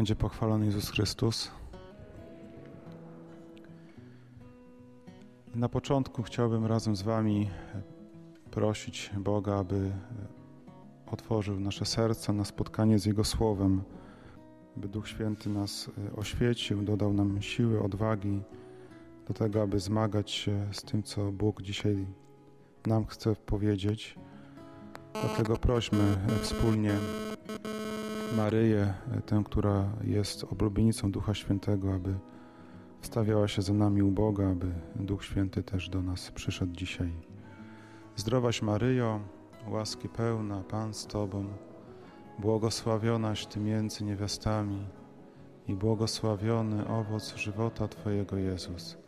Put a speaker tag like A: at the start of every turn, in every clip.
A: będzie pochwalony Jezus Chrystus. Na początku chciałbym razem z Wami prosić Boga, aby otworzył nasze serca na spotkanie z Jego Słowem, by Duch Święty nas oświecił, dodał nam siły, odwagi do tego, aby zmagać się z tym, co Bóg dzisiaj nam chce powiedzieć. Dlatego prośmy wspólnie Maryję, tę, która jest oblubienicą Ducha Świętego, aby stawiała się za nami u Boga, aby Duch Święty też do nas przyszedł dzisiaj. Zdrowaś Maryjo, łaski pełna, Pan z Tobą, błogosławionaś Ty między niewiastami i błogosławiony owoc żywota Twojego Jezus.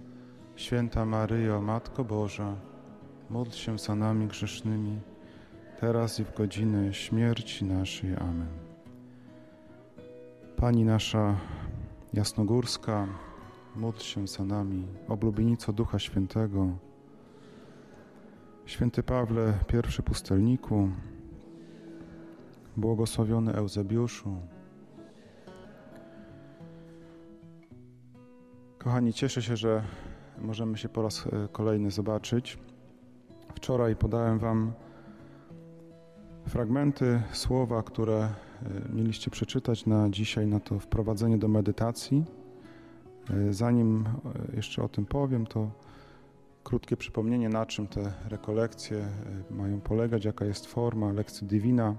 A: Święta Maryjo, Matko Boża, módl się za nami grzesznymi, teraz i w godzinę śmierci naszej. Amen. Pani nasza jasnogórska, módl się za nami, oblubienico Ducha Świętego, Święty Pawle, pierwszy pustelniku, błogosławiony Eusebiuszu. Kochani, cieszę się, że możemy się po raz e, kolejny zobaczyć. Wczoraj podałem Wam fragmenty słowa, które mieliście przeczytać na dzisiaj, na to wprowadzenie do medytacji. E, zanim jeszcze o tym powiem, to krótkie przypomnienie, na czym te rekolekcje mają polegać, jaka jest forma lekcji Divina.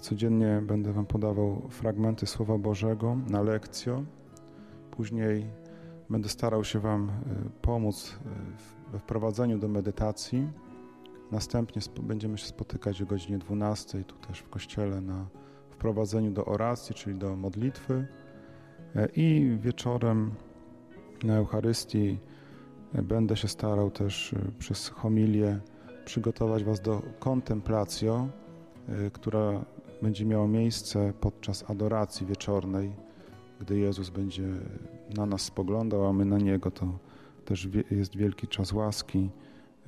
A: Codziennie będę Wam podawał fragmenty Słowa Bożego na lekcjo. Później Będę starał się Wam e, pomóc e, we wprowadzeniu do medytacji. Następnie będziemy się spotykać o godzinie 12 tu też w kościele na wprowadzeniu do oracji, czyli do modlitwy. E, I wieczorem na Eucharystii będę się starał też przez homilię przygotować Was do kontemplacjo, która będzie miała miejsce podczas adoracji wieczornej gdy Jezus będzie na nas spoglądał, a my na Niego, to też jest wielki czas łaski,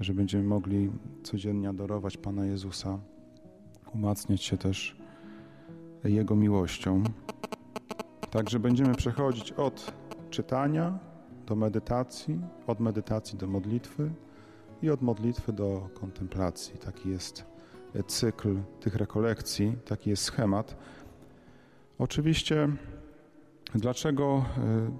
A: że będziemy mogli codziennie adorować Pana Jezusa, umacniać się też Jego miłością. Także będziemy przechodzić od czytania do medytacji, od medytacji do modlitwy i od modlitwy do kontemplacji. Taki jest cykl tych rekolekcji, taki jest schemat. Oczywiście Dlaczego e,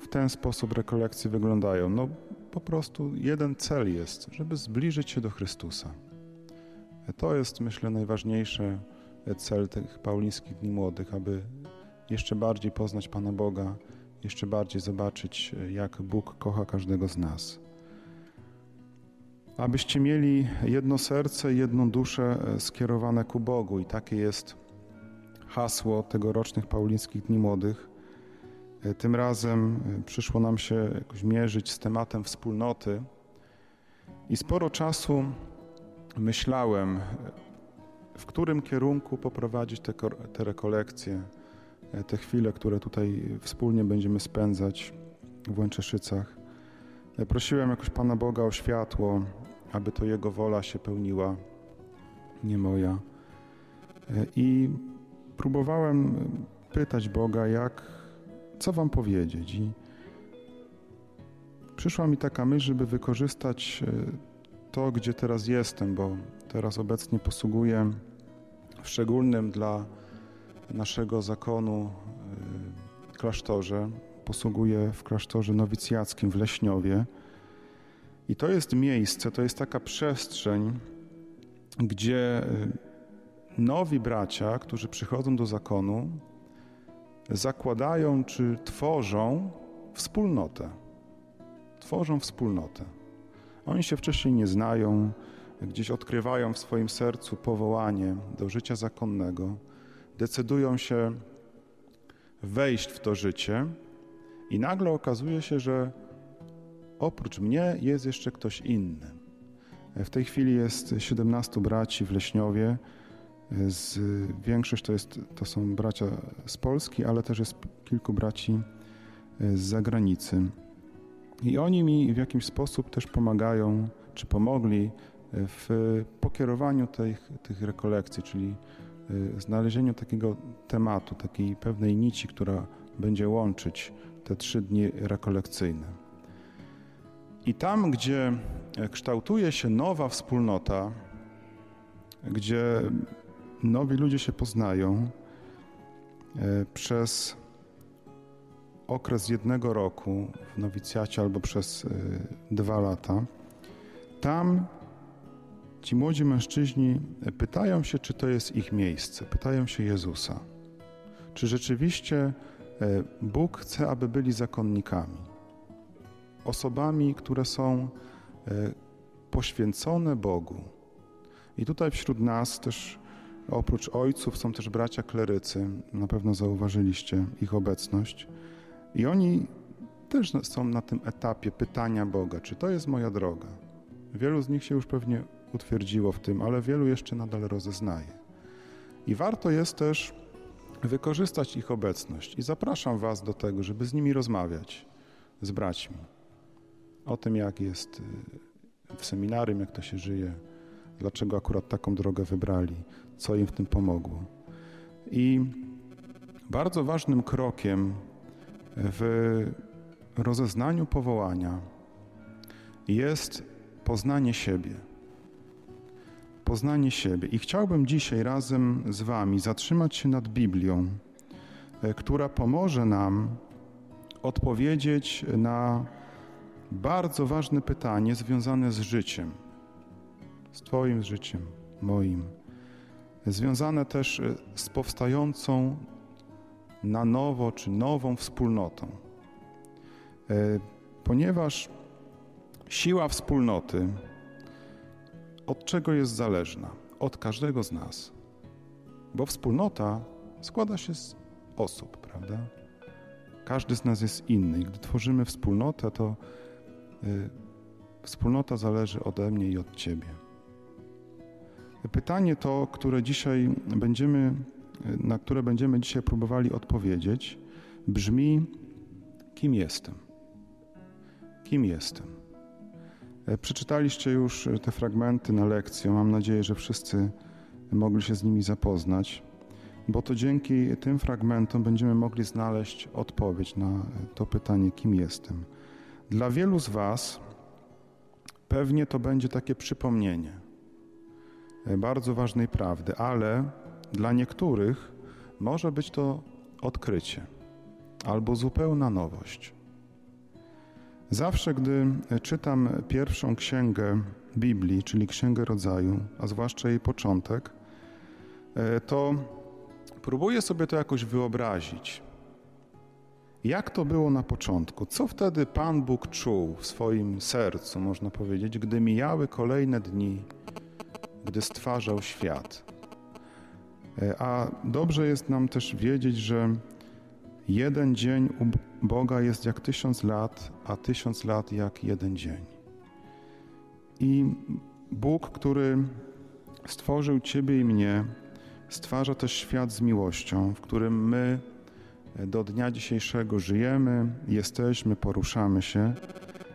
A: w ten sposób rekolekcje wyglądają? No po prostu jeden cel jest, żeby zbliżyć się do Chrystusa. To jest, myślę, najważniejszy cel tych paulińskich dni młodych, aby jeszcze bardziej poznać Pana Boga, jeszcze bardziej zobaczyć, jak Bóg kocha każdego z nas. Abyście mieli jedno serce jedną duszę skierowane ku Bogu, i takie jest hasło tegorocznych paulińskich dni młodych. E, tym razem e, przyszło nam się jakoś mierzyć z tematem wspólnoty i sporo czasu myślałem, e, w którym kierunku poprowadzić te, te rekolekcje, te chwile, które tutaj wspólnie będziemy spędzać w Łęczeszycach. Prosiłem jakoś Pana Boga o światło, aby to Jego wola się pełniła, nie moja. I próbowałem pytać Boga, jak co Wam powiedzieć. I przyszła mi taka myśl, żeby wykorzystać e, to, gdzie teraz jestem, bo teraz obecnie posługuję szczególnym dla naszego zakonu e, klasztorze. Posługuję w klasztorze nowicjackim w Leśniowie. I to jest miejsce, to jest taka przestrzeń, gdzie e, nowi bracia, którzy przychodzą do zakonu, zakładają czy tworzą wspólnotę. Tworzą wspólnotę. Oni się wcześniej nie znają, gdzieś odkrywają w swoim sercu powołanie do życia zakonnego, decydują się wejść w to życie i nagle okazuje się, że oprócz mnie jest jeszcze ktoś inny. W tej chwili jest 17 braci w Leśniowie, z, większość to, jest, to są bracia z Polski, ale też jest kilku braci z zagranicy. I oni mi w jakiś sposób też pomagają, czy pomogli w pokierowaniu tych, tych rekolekcji, czyli znalezieniu takiego tematu, takiej pewnej nici, która będzie łączyć te trzy dni rekolekcyjne. I tam, gdzie kształtuje się nowa wspólnota, gdzie nowi ludzie się poznają e, przez okres jednego roku w nowicjacie albo przez e, dwa lata, tam ci młodzi mężczyźni pytają się, czy to jest ich miejsce, pytają się Jezusa. Czy rzeczywiście e, Bóg chce, aby byli zakonnikami, osobami, które są poświęcone Bogu, i tutaj wśród nas też oprócz ojców są też bracia klerycy. Na pewno zauważyliście ich obecność. I oni też są na tym etapie pytania Boga, czy to jest moja droga. Wielu z nich się już pewnie utwierdziło w tym, ale wielu jeszcze nadal rozeznaje. I warto jest też wykorzystać ich obecność. I zapraszam Was do tego, żeby z nimi rozmawiać, z braćmi, o tym, jak jest y, w seminarium, jak to się żyje, dlaczego akurat taką drogę wybrali, co im w tym pomogło. I bardzo ważnym krokiem w rozeznaniu powołania jest poznanie siebie. Poznanie siebie. I chciałbym dzisiaj razem z Wami zatrzymać się nad Biblią, e, która pomoże nam odpowiedzieć na bardzo ważne pytanie związane z życiem z Twoim życiem, moim, związane też e, z powstającą na nowo czy nową wspólnotą. E, ponieważ siła wspólnoty od czego jest zależna? Od każdego z nas. Bo wspólnota składa się z osób, prawda? Każdy z nas jest inny. I gdy tworzymy wspólnotę, to y, wspólnota zależy ode mnie i od Ciebie. Pytanie to, które dzisiaj będziemy, na które będziemy dzisiaj próbowali odpowiedzieć, brzmi: kim jestem? Kim jestem? E, przeczytaliście już te fragmenty na lekcję. Mam nadzieję, że wszyscy mogli się z nimi zapoznać, bo to dzięki tym fragmentom będziemy mogli znaleźć odpowiedź na to pytanie, kim jestem. Dla wielu z Was pewnie to będzie takie przypomnienie E, bardzo ważnej prawdy, ale dla niektórych może być to odkrycie albo zupełna nowość. Zawsze, gdy czytam pierwszą księgę Biblii, czyli Księgę Rodzaju, a zwłaszcza jej początek, e, to próbuję sobie to jakoś wyobrazić. Jak to było na początku? Co wtedy Pan Bóg czuł w swoim sercu, można powiedzieć, gdy mijały kolejne dni gdy stwarzał świat. E, a dobrze jest nam też wiedzieć, że jeden dzień Boga jest jak tysiąc lat, a tysiąc lat jak jeden dzień. I Bóg, który stworzył Ciebie i mnie, stwarza też świat z miłością, w którym my do dnia dzisiejszego żyjemy, jesteśmy, poruszamy się.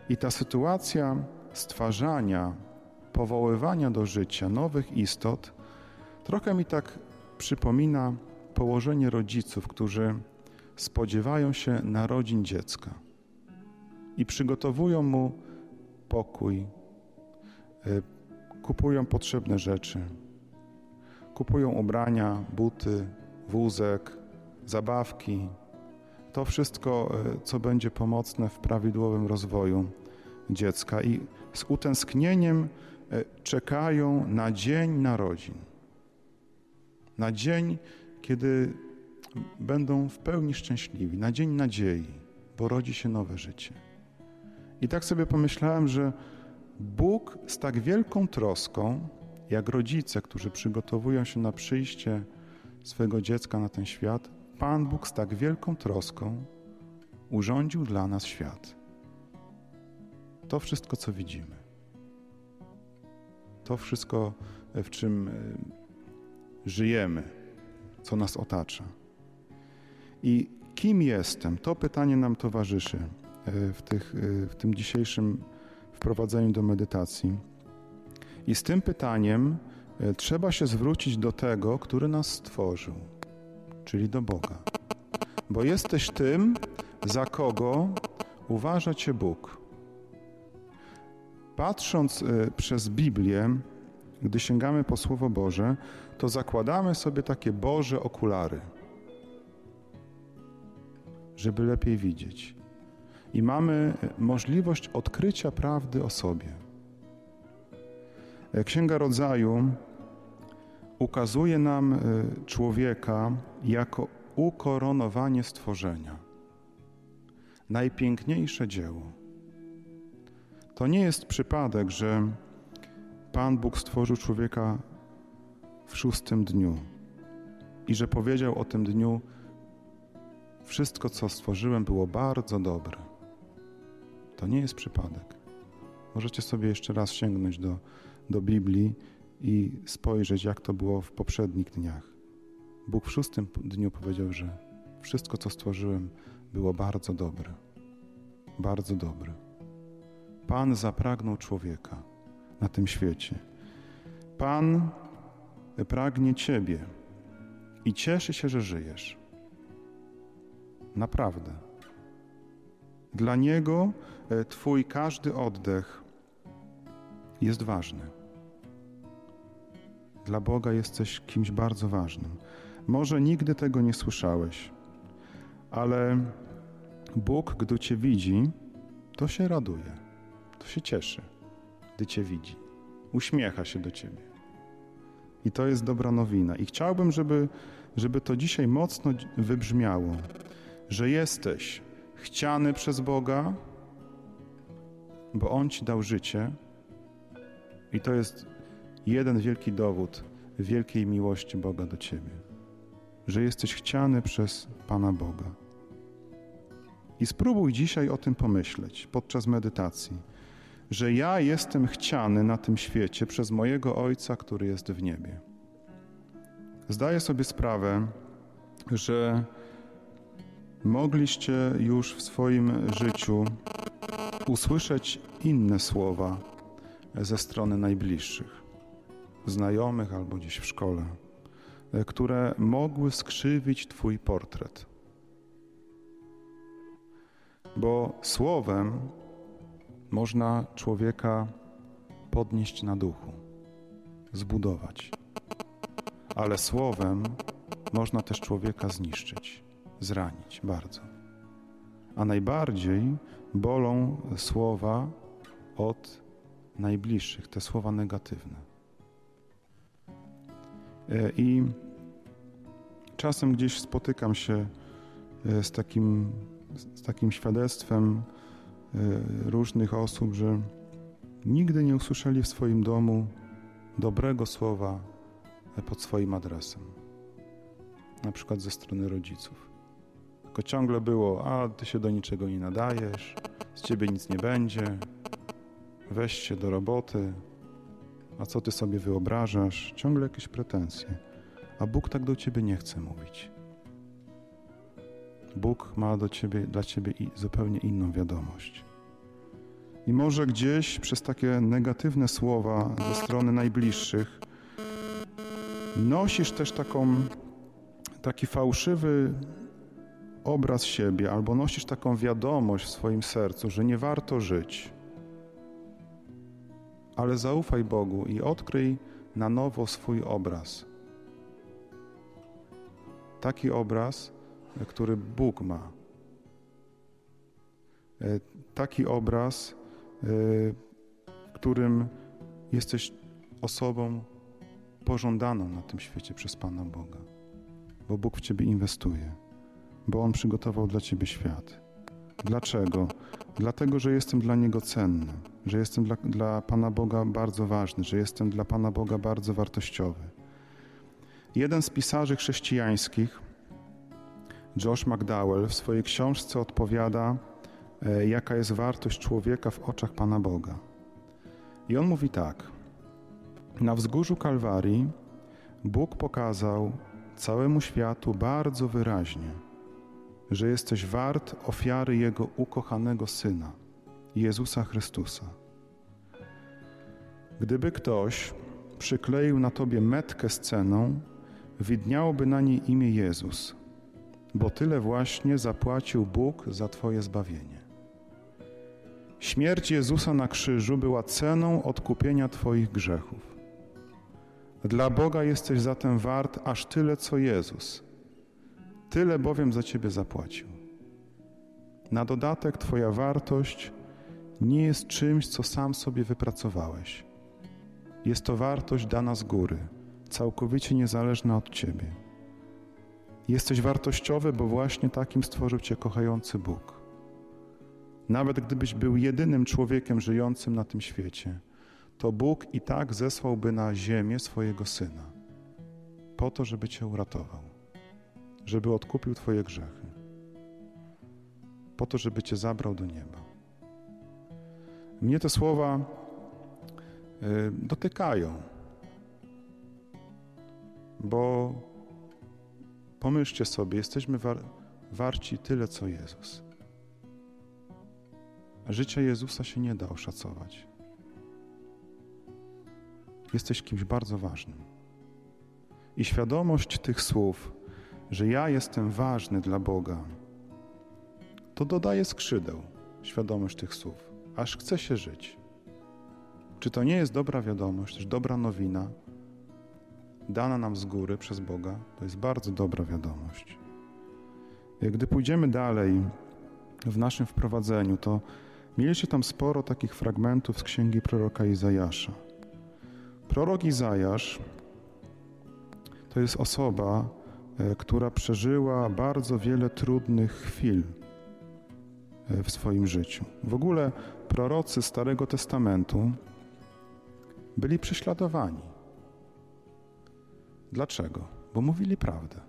A: I ta sytuacja stwarzania powoływania do życia nowych istot, trochę mi tak przypomina położenie rodziców, którzy spodziewają się narodzin dziecka i przygotowują mu pokój, y, kupują potrzebne rzeczy, kupują ubrania, buty, wózek, zabawki. To wszystko, y, co będzie pomocne w prawidłowym rozwoju dziecka i z utęsknieniem E, czekają na dzień narodzin, na dzień, kiedy będą w pełni szczęśliwi, na dzień nadziei, bo rodzi się nowe życie. I tak sobie pomyślałem, że Bóg z tak wielką troską, jak rodzice, którzy przygotowują się na przyjście swojego dziecka na ten świat, Pan Bóg z tak wielką troską urządził dla nas świat. To wszystko, co widzimy to wszystko, w czym e, żyjemy, co nas otacza. I kim jestem? To pytanie nam towarzyszy e, w, tych, e, w tym dzisiejszym wprowadzeniu do medytacji. I z tym pytaniem e, trzeba się zwrócić do tego, który nas stworzył, czyli do Boga. Bo jesteś tym, za kogo uważa Cię Bóg. Patrząc przez Biblię, gdy sięgamy po Słowo Boże, to zakładamy sobie takie Boże okulary, żeby lepiej widzieć. I mamy możliwość odkrycia prawdy o sobie. Księga Rodzaju ukazuje nam e, człowieka jako ukoronowanie stworzenia. Najpiękniejsze dzieło. To nie jest przypadek, że Pan Bóg stworzył człowieka w szóstym dniu i że powiedział o tym dniu: Wszystko, co stworzyłem, było bardzo dobre. To nie jest przypadek. Możecie sobie jeszcze raz sięgnąć do, do Biblii i spojrzeć, jak to było w poprzednich dniach. Bóg w szóstym dniu powiedział, że wszystko, co stworzyłem, było bardzo dobre. Bardzo dobre. Pan zapragnął człowieka na tym świecie. Pan pragnie Ciebie i cieszy się, że żyjesz. Naprawdę. Dla Niego e, Twój każdy oddech jest ważny. Dla Boga jesteś kimś bardzo ważnym. Może nigdy tego nie słyszałeś, ale Bóg, gdy Cię widzi, to się raduje, to się cieszy, gdy Cię widzi. Uśmiecha się do Ciebie. I to jest dobra nowina. I chciałbym, żeby, żeby to dzisiaj mocno wybrzmiało, że jesteś chciany przez Boga, bo On Ci dał życie. I to jest jeden wielki dowód wielkiej miłości Boga do Ciebie, że jesteś chciany przez Pana Boga. I spróbuj dzisiaj o tym pomyśleć podczas medytacji, że ja jestem chciany na tym świecie przez mojego Ojca, który jest w niebie. Zdaję sobie sprawę, że mogliście już w swoim życiu usłyszeć inne słowa ze strony najbliższych, znajomych albo gdzieś w szkole, które mogły skrzywić Twój portret. Bo słowem można człowieka podnieść na duchu, zbudować, ale słowem można też człowieka zniszczyć, zranić bardzo. A najbardziej bolą słowa od najbliższych, te słowa negatywne. E, I czasem gdzieś spotykam się e, z takim, z takim świadectwem e, różnych osób, że nigdy nie usłyszeli w swoim domu dobrego słowa pod swoim adresem. Na przykład ze strony rodziców. Tylko ciągle było, a ty się do niczego nie nadajesz, z ciebie nic nie będzie, weź się do roboty, a co ty sobie wyobrażasz? Ciągle jakieś pretensje. A Bóg tak do ciebie nie chce mówić. Bóg ma do ciebie, dla ciebie zupełnie inną wiadomość. I może gdzieś przez takie negatywne słowa ze strony najbliższych nosisz też taką, taki fałszywy obraz siebie, albo nosisz taką wiadomość w swoim sercu, że nie warto żyć. Ale zaufaj Bogu i odkryj na nowo swój obraz. Taki obraz, który Bóg ma. E, taki obraz, e, w którym jesteś osobą pożądaną na tym świecie przez Pana Boga, bo Bóg w Ciebie inwestuje bo On przygotował dla Ciebie świat. Dlaczego? Dlatego, że jestem dla Niego cenny, że jestem dla, dla Pana Boga bardzo ważny, że jestem dla Pana Boga bardzo wartościowy. Jeden z pisarzy chrześcijańskich, Josh McDowell, w swojej książce odpowiada, e, jaka jest wartość człowieka w oczach Pana Boga. I on mówi tak: Na wzgórzu Kalwarii Bóg pokazał całemu światu bardzo wyraźnie, że jesteś wart ofiary Jego ukochanego Syna, Jezusa Chrystusa. Gdyby ktoś przykleił na tobie metkę z ceną, widniałoby na niej imię Jezus, bo tyle właśnie zapłacił Bóg za twoje zbawienie. Śmierć Jezusa na krzyżu była ceną odkupienia twoich grzechów. Dla Boga jesteś zatem wart aż tyle, co Jezus. Tyle bowiem za ciebie zapłacił. Na dodatek Twoja wartość nie jest czymś, co sam sobie wypracowałeś. Jest to wartość dana z góry, całkowicie niezależna od Ciebie. Jesteś wartościowy, bo właśnie takim stworzył Cię kochający Bóg. Nawet gdybyś był jedynym człowiekiem żyjącym na tym świecie, to Bóg i tak zesłałby na ziemię swojego Syna, po to, żeby Cię uratował, żeby odkupił Twoje grzechy, po to, żeby Cię zabrał do nieba. Mnie te słowa y, dotykają, bo pomyślcie sobie, jesteśmy war, warci tyle, co Jezus. Życie Jezusa się nie da oszacować. Jesteś kimś bardzo ważnym. I świadomość tych słów, że ja jestem ważny dla Boga, to dodaje skrzydeł, świadomość tych słów, aż chce się żyć. Czy to nie jest dobra wiadomość, też dobra nowina, dana nam z góry przez Boga? To jest bardzo dobra wiadomość. Gdy pójdziemy dalej w naszym wprowadzeniu, to mieliście tam sporo takich fragmentów z księgi proroka Izajasza. Prorok Izajasz to jest osoba, która przeżyła bardzo wiele trudnych chwil e, w swoim życiu. W ogóle prorocy Starego Testamentu byli prześladowani. Dlaczego? Bo mówili prawdę.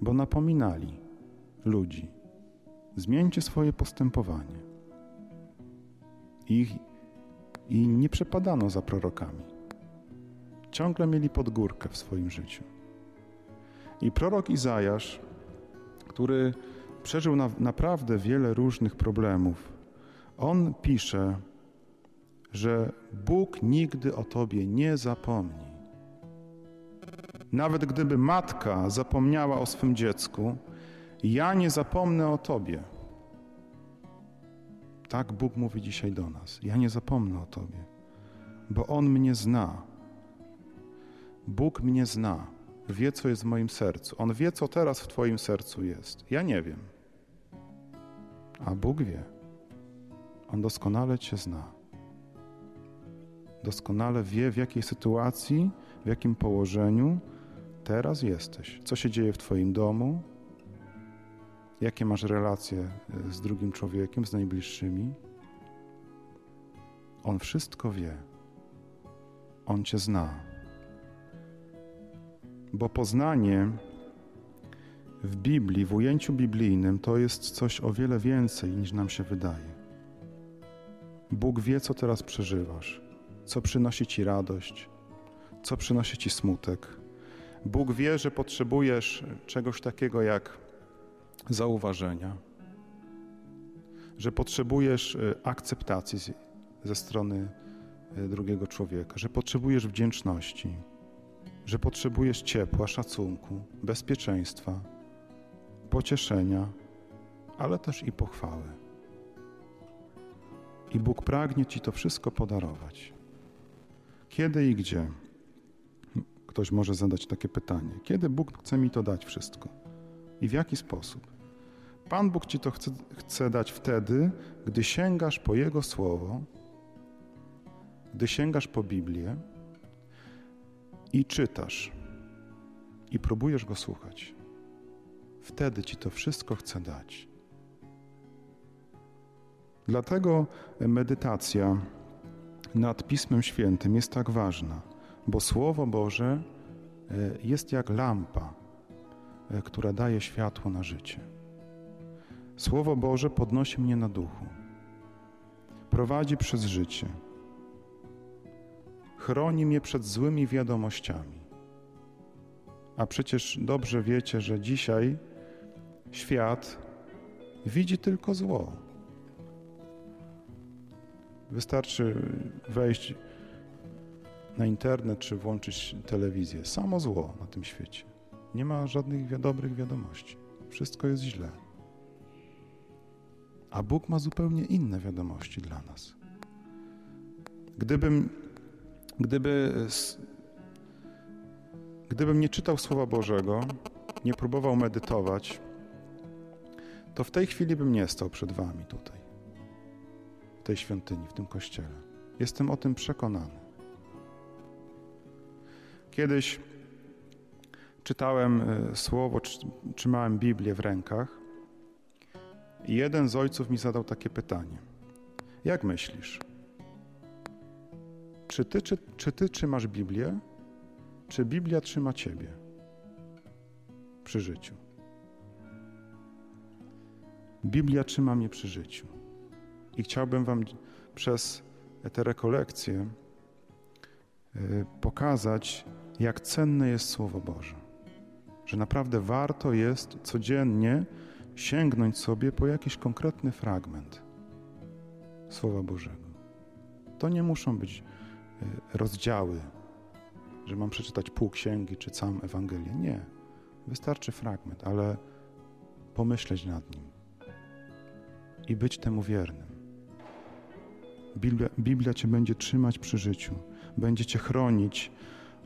A: Bo napominali ludzi. Zmieńcie swoje postępowanie. I, I nie przepadano za prorokami. Ciągle mieli podgórkę w swoim życiu. I prorok Izajasz, który przeżył na, naprawdę wiele różnych problemów, on pisze, że Bóg nigdy o tobie nie zapomni. Nawet gdyby matka zapomniała o swym dziecku, ja nie zapomnę o tobie. Tak Bóg mówi dzisiaj do nas. Ja nie zapomnę o tobie, bo On mnie zna. Bóg mnie zna. Wie, co jest w moim sercu. On wie, co teraz w Twoim sercu jest. Ja nie wiem. A Bóg wie. On doskonale Cię zna. Doskonale wie, w jakiej sytuacji, w jakim położeniu teraz jesteś. Co się dzieje w Twoim domu, jakie masz relacje e, z drugim człowiekiem, z najbliższymi. On wszystko wie. On Cię zna. Bo poznanie w Biblii, w ujęciu biblijnym, to jest coś o wiele więcej niż nam się wydaje. Bóg wie, co teraz przeżywasz, co przynosi ci radość, co przynosi ci smutek. Bóg wie, że potrzebujesz czegoś takiego jak zauważenia, że potrzebujesz e, akceptacji ze strony e, drugiego człowieka, że potrzebujesz wdzięczności, że potrzebujesz ciepła, szacunku, bezpieczeństwa, pocieszenia, ale też i pochwały. I Bóg pragnie Ci to wszystko podarować. Kiedy i gdzie? Ktoś może zadać takie pytanie. Kiedy Bóg chce mi to dać wszystko? I w jaki sposób? Pan Bóg Ci to chce, chce dać wtedy, gdy sięgasz po Jego Słowo, gdy sięgasz po Biblię i czytasz i próbujesz Go słuchać. Wtedy Ci to wszystko chce dać. Dlatego medytacja nad Pismem Świętym jest tak ważna, bo Słowo Boże e, jest jak lampa, e, która daje światło na życie. Słowo Boże podnosi mnie na duchu, prowadzi przez życie, chroni mnie przed złymi wiadomościami. A przecież dobrze wiecie, że dzisiaj świat widzi tylko zło. Wystarczy wejść na internet czy włączyć telewizję. Samo zło na tym świecie. Nie ma żadnych dobrych wiadomości. Wszystko jest źle. A Bóg ma zupełnie inne wiadomości dla nas. Gdybym, gdyby, gdybym nie czytał Słowa Bożego, nie próbował medytować, to w tej chwili bym nie stał przed Wami tutaj, w tej świątyni, w tym kościele. Jestem o tym przekonany. Kiedyś czytałem e, słowo, trzymałem Biblię w rękach i jeden z ojców mi zadał takie pytanie. Jak myślisz? Czy ty, czy, czy ty trzymasz Biblię, czy Biblia trzyma ciebie przy życiu? Biblia trzyma mnie przy życiu. I chciałbym Wam przez te rekolekcje y, pokazać, jak cenne jest Słowo Boże. Że naprawdę warto jest codziennie sięgnąć sobie po jakiś konkretny fragment Słowa Bożego. To nie muszą być rozdziały, że mam przeczytać pół księgi czy całą Ewangelię. Nie. Wystarczy fragment, ale pomyśleć nad nim i być temu wiernym. Biblia, Biblia Cię będzie trzymać przy życiu, będzie Cię chronić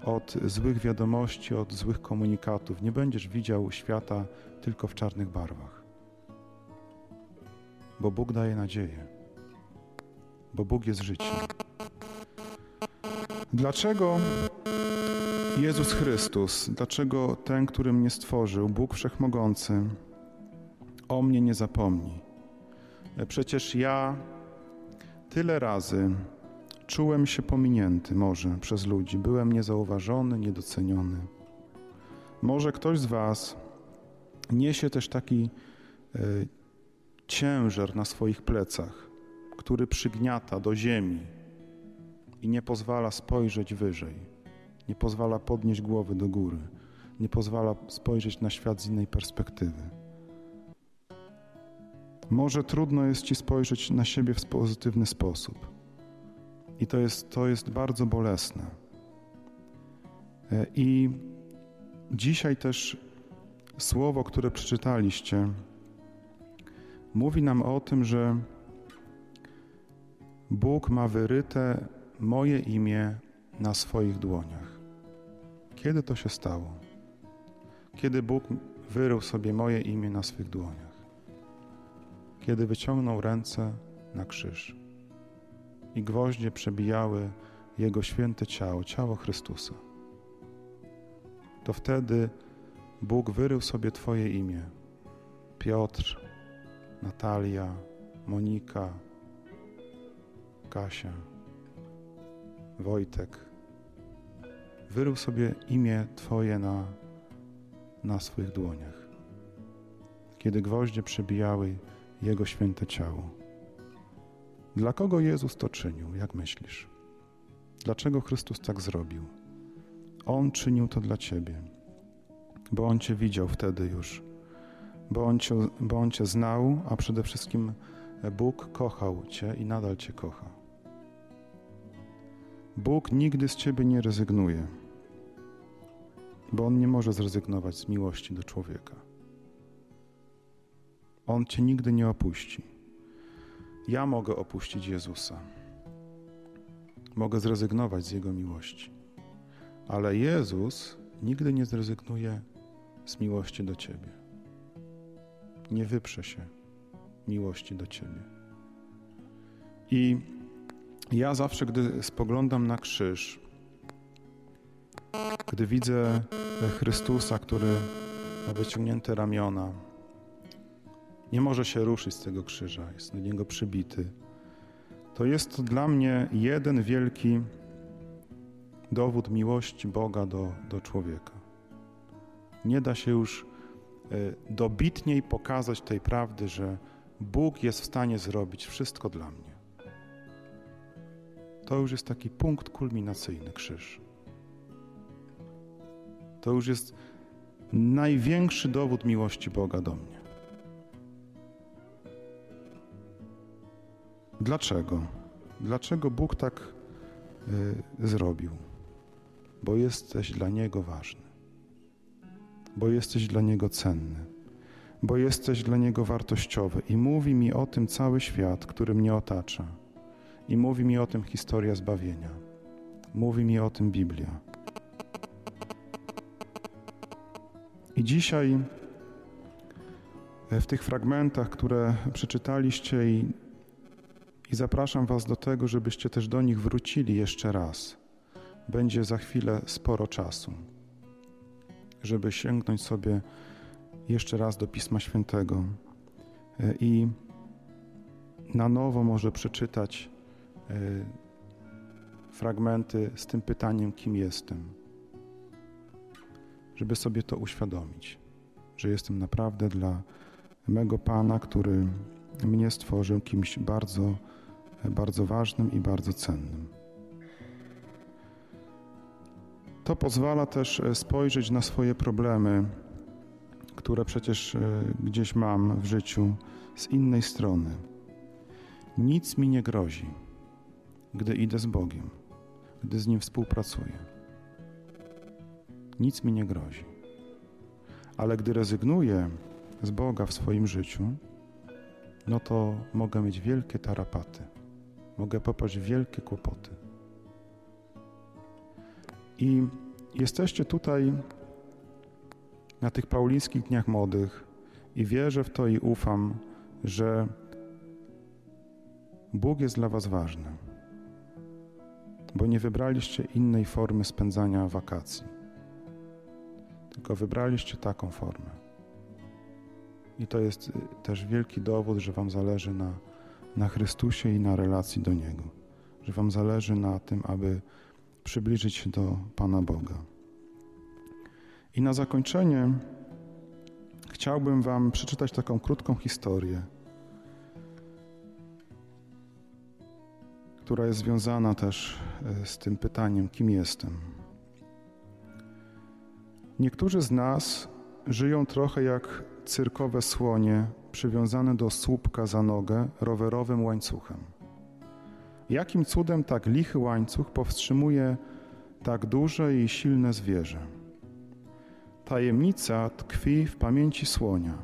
A: od złych wiadomości, od złych komunikatów. Nie będziesz widział świata tylko w czarnych barwach. Bo Bóg daje nadzieję, bo Bóg jest życiem. Dlaczego Jezus Chrystus, dlaczego ten, który mnie stworzył, Bóg Wszechmogący, o mnie nie zapomni? Przecież ja tyle razy czułem się pominięty może przez ludzi, byłem niezauważony, niedoceniony. Może ktoś z Was niesie też taki y, ciężar na swoich plecach, który przygniata do ziemi i nie pozwala spojrzeć wyżej, nie pozwala podnieść głowy do góry, nie pozwala spojrzeć na świat z innej perspektywy. Może trudno jest ci spojrzeć na siebie w pozytywny sposób. I to jest, to jest bardzo bolesne. E, I dzisiaj też słowo, które przeczytaliście, mówi nam o tym, że Bóg ma wyryte moje imię na swoich dłoniach. Kiedy to się stało? Kiedy Bóg wyrył sobie moje imię na swych dłoniach? kiedy wyciągnął ręce na krzyż i gwoździe przebijały Jego święte ciało, ciało Chrystusa. To wtedy Bóg wyrył sobie Twoje imię. Piotr, Natalia, Monika, Kasia, Wojtek. Wyrył sobie imię Twoje na, na swych dłoniach. Kiedy gwoździe przebijały jego święte ciało. Dla kogo Jezus to czynił, jak myślisz? Dlaczego Chrystus tak zrobił? On czynił to dla Ciebie, bo On Cię widział wtedy już, bo On Cię, bo on cię znał, a przede wszystkim Bóg kochał Cię i nadal Cię kocha. Bóg nigdy z Ciebie nie rezygnuje, bo On nie może zrezygnować z miłości do człowieka. On cię nigdy nie opuści. Ja mogę opuścić Jezusa. Mogę zrezygnować z Jego miłości. Ale Jezus nigdy nie zrezygnuje z miłości do Ciebie. Nie wyprze się miłości do Ciebie. I ja zawsze, gdy spoglądam na krzyż, gdy widzę Chrystusa, który ma wyciągnięte ramiona, nie może się ruszyć z tego krzyża, jest do niego przybity. To jest dla mnie jeden wielki dowód miłości Boga do, do człowieka. Nie da się już e, dobitniej pokazać tej prawdy, że Bóg jest w stanie zrobić wszystko dla mnie. To już jest taki punkt kulminacyjny krzyż. To już jest największy dowód miłości Boga do mnie. Dlaczego? Dlaczego Bóg tak y, zrobił? bo jesteś dla Niego ważny, bo jesteś dla Niego cenny, bo jesteś dla Niego wartościowy. I mówi mi o tym cały świat, który mnie otacza. I mówi mi o tym historia zbawienia. Mówi mi o tym Biblia. I dzisiaj w tych fragmentach, które przeczytaliście i, i zapraszam Was do tego, żebyście też do nich wrócili jeszcze raz. Będzie za chwilę sporo czasu, żeby sięgnąć sobie jeszcze raz do Pisma Świętego e, i na nowo może przeczytać e, fragmenty z tym pytaniem, kim jestem, żeby sobie to uświadomić, że jestem naprawdę dla mego Pana, który mnie stworzył kimś bardzo, bardzo ważnym i bardzo cennym. To pozwala też e, spojrzeć na swoje problemy, które przecież e, gdzieś mam w życiu, z innej strony. Nic mi nie grozi, gdy idę z Bogiem, gdy z Nim współpracuję. Nic mi nie grozi. Ale gdy rezygnuję z Boga w swoim życiu, no to mogę mieć wielkie tarapaty. Mogę popaść w wielkie kłopoty. I jesteście tutaj na tych paulińskich dniach młodych i wierzę w to i ufam, że Bóg jest dla Was ważny, bo nie wybraliście innej formy spędzania wakacji, tylko wybraliście taką formę. I to jest y, też wielki dowód, że Wam zależy na, na Chrystusie i na relacji do Niego. Że Wam zależy na tym, aby przybliżyć się do Pana Boga. I na zakończenie chciałbym Wam przeczytać taką krótką historię, która jest związana też y, z tym pytaniem, kim jestem. Niektórzy z nas żyją trochę jak cyrkowe słonie przywiązane do słupka za nogę rowerowym łańcuchem. Jakim cudem tak lichy łańcuch powstrzymuje tak duże i silne zwierzę? Tajemnica tkwi w pamięci słonia.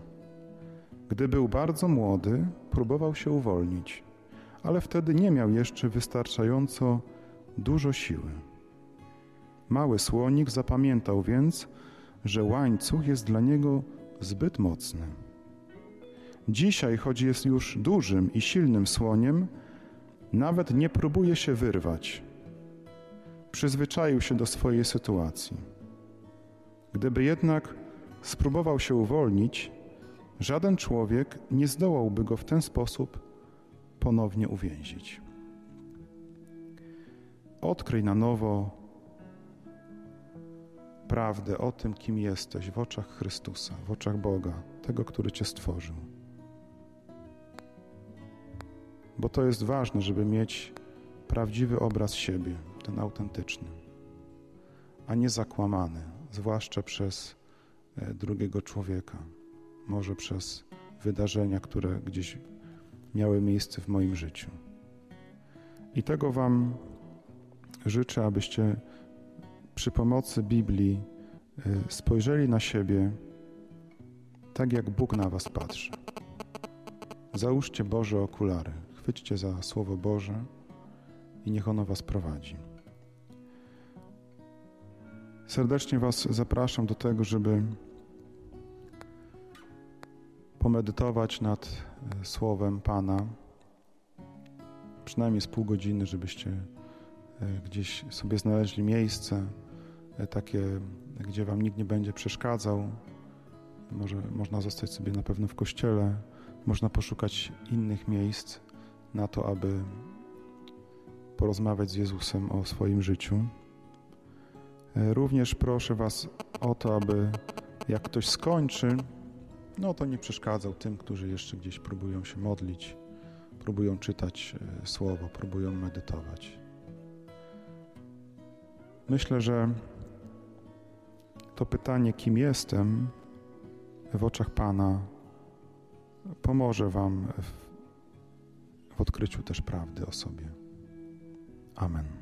A: Gdy był bardzo młody, próbował się uwolnić, ale wtedy nie miał jeszcze wystarczająco dużo siły. Mały słonik zapamiętał więc, że łańcuch jest dla niego zbyt mocny. Dzisiaj, choć jest już dużym i silnym słoniem, nawet nie próbuje się wyrwać. Przyzwyczaił się do swojej sytuacji. Gdyby jednak spróbował się uwolnić, żaden człowiek nie zdołałby go w ten sposób ponownie uwięzić. Odkryj na nowo prawdę o tym, kim jesteś w oczach Chrystusa, w oczach Boga, tego, który Cię stworzył. Bo to jest ważne, żeby mieć prawdziwy obraz siebie, ten autentyczny, a nie zakłamany, zwłaszcza przez e, drugiego człowieka, może przez wydarzenia, które gdzieś miały miejsce w moim życiu. I tego Wam życzę, abyście przy pomocy Biblii y, spojrzeli na siebie tak, jak Bóg na Was patrzy. Załóżcie Boże okulary, chwyćcie za Słowo Boże i niech ono Was prowadzi. Serdecznie Was zapraszam do tego, żeby pomedytować nad y, Słowem Pana, przynajmniej z pół godziny, żebyście y, gdzieś sobie znaleźli miejsce, E, takie, gdzie Wam nikt nie będzie przeszkadzał. Może można zostać sobie na pewno w kościele, można poszukać innych miejsc na to, aby porozmawiać z Jezusem o swoim życiu. E, również proszę Was o to, aby jak ktoś skończy, no to nie przeszkadzał tym, którzy jeszcze gdzieś próbują się modlić, próbują czytać e, słowo, próbują medytować. Myślę, że to pytanie, kim jestem, w oczach Pana pomoże Wam w, w odkryciu też prawdy o sobie. Amen.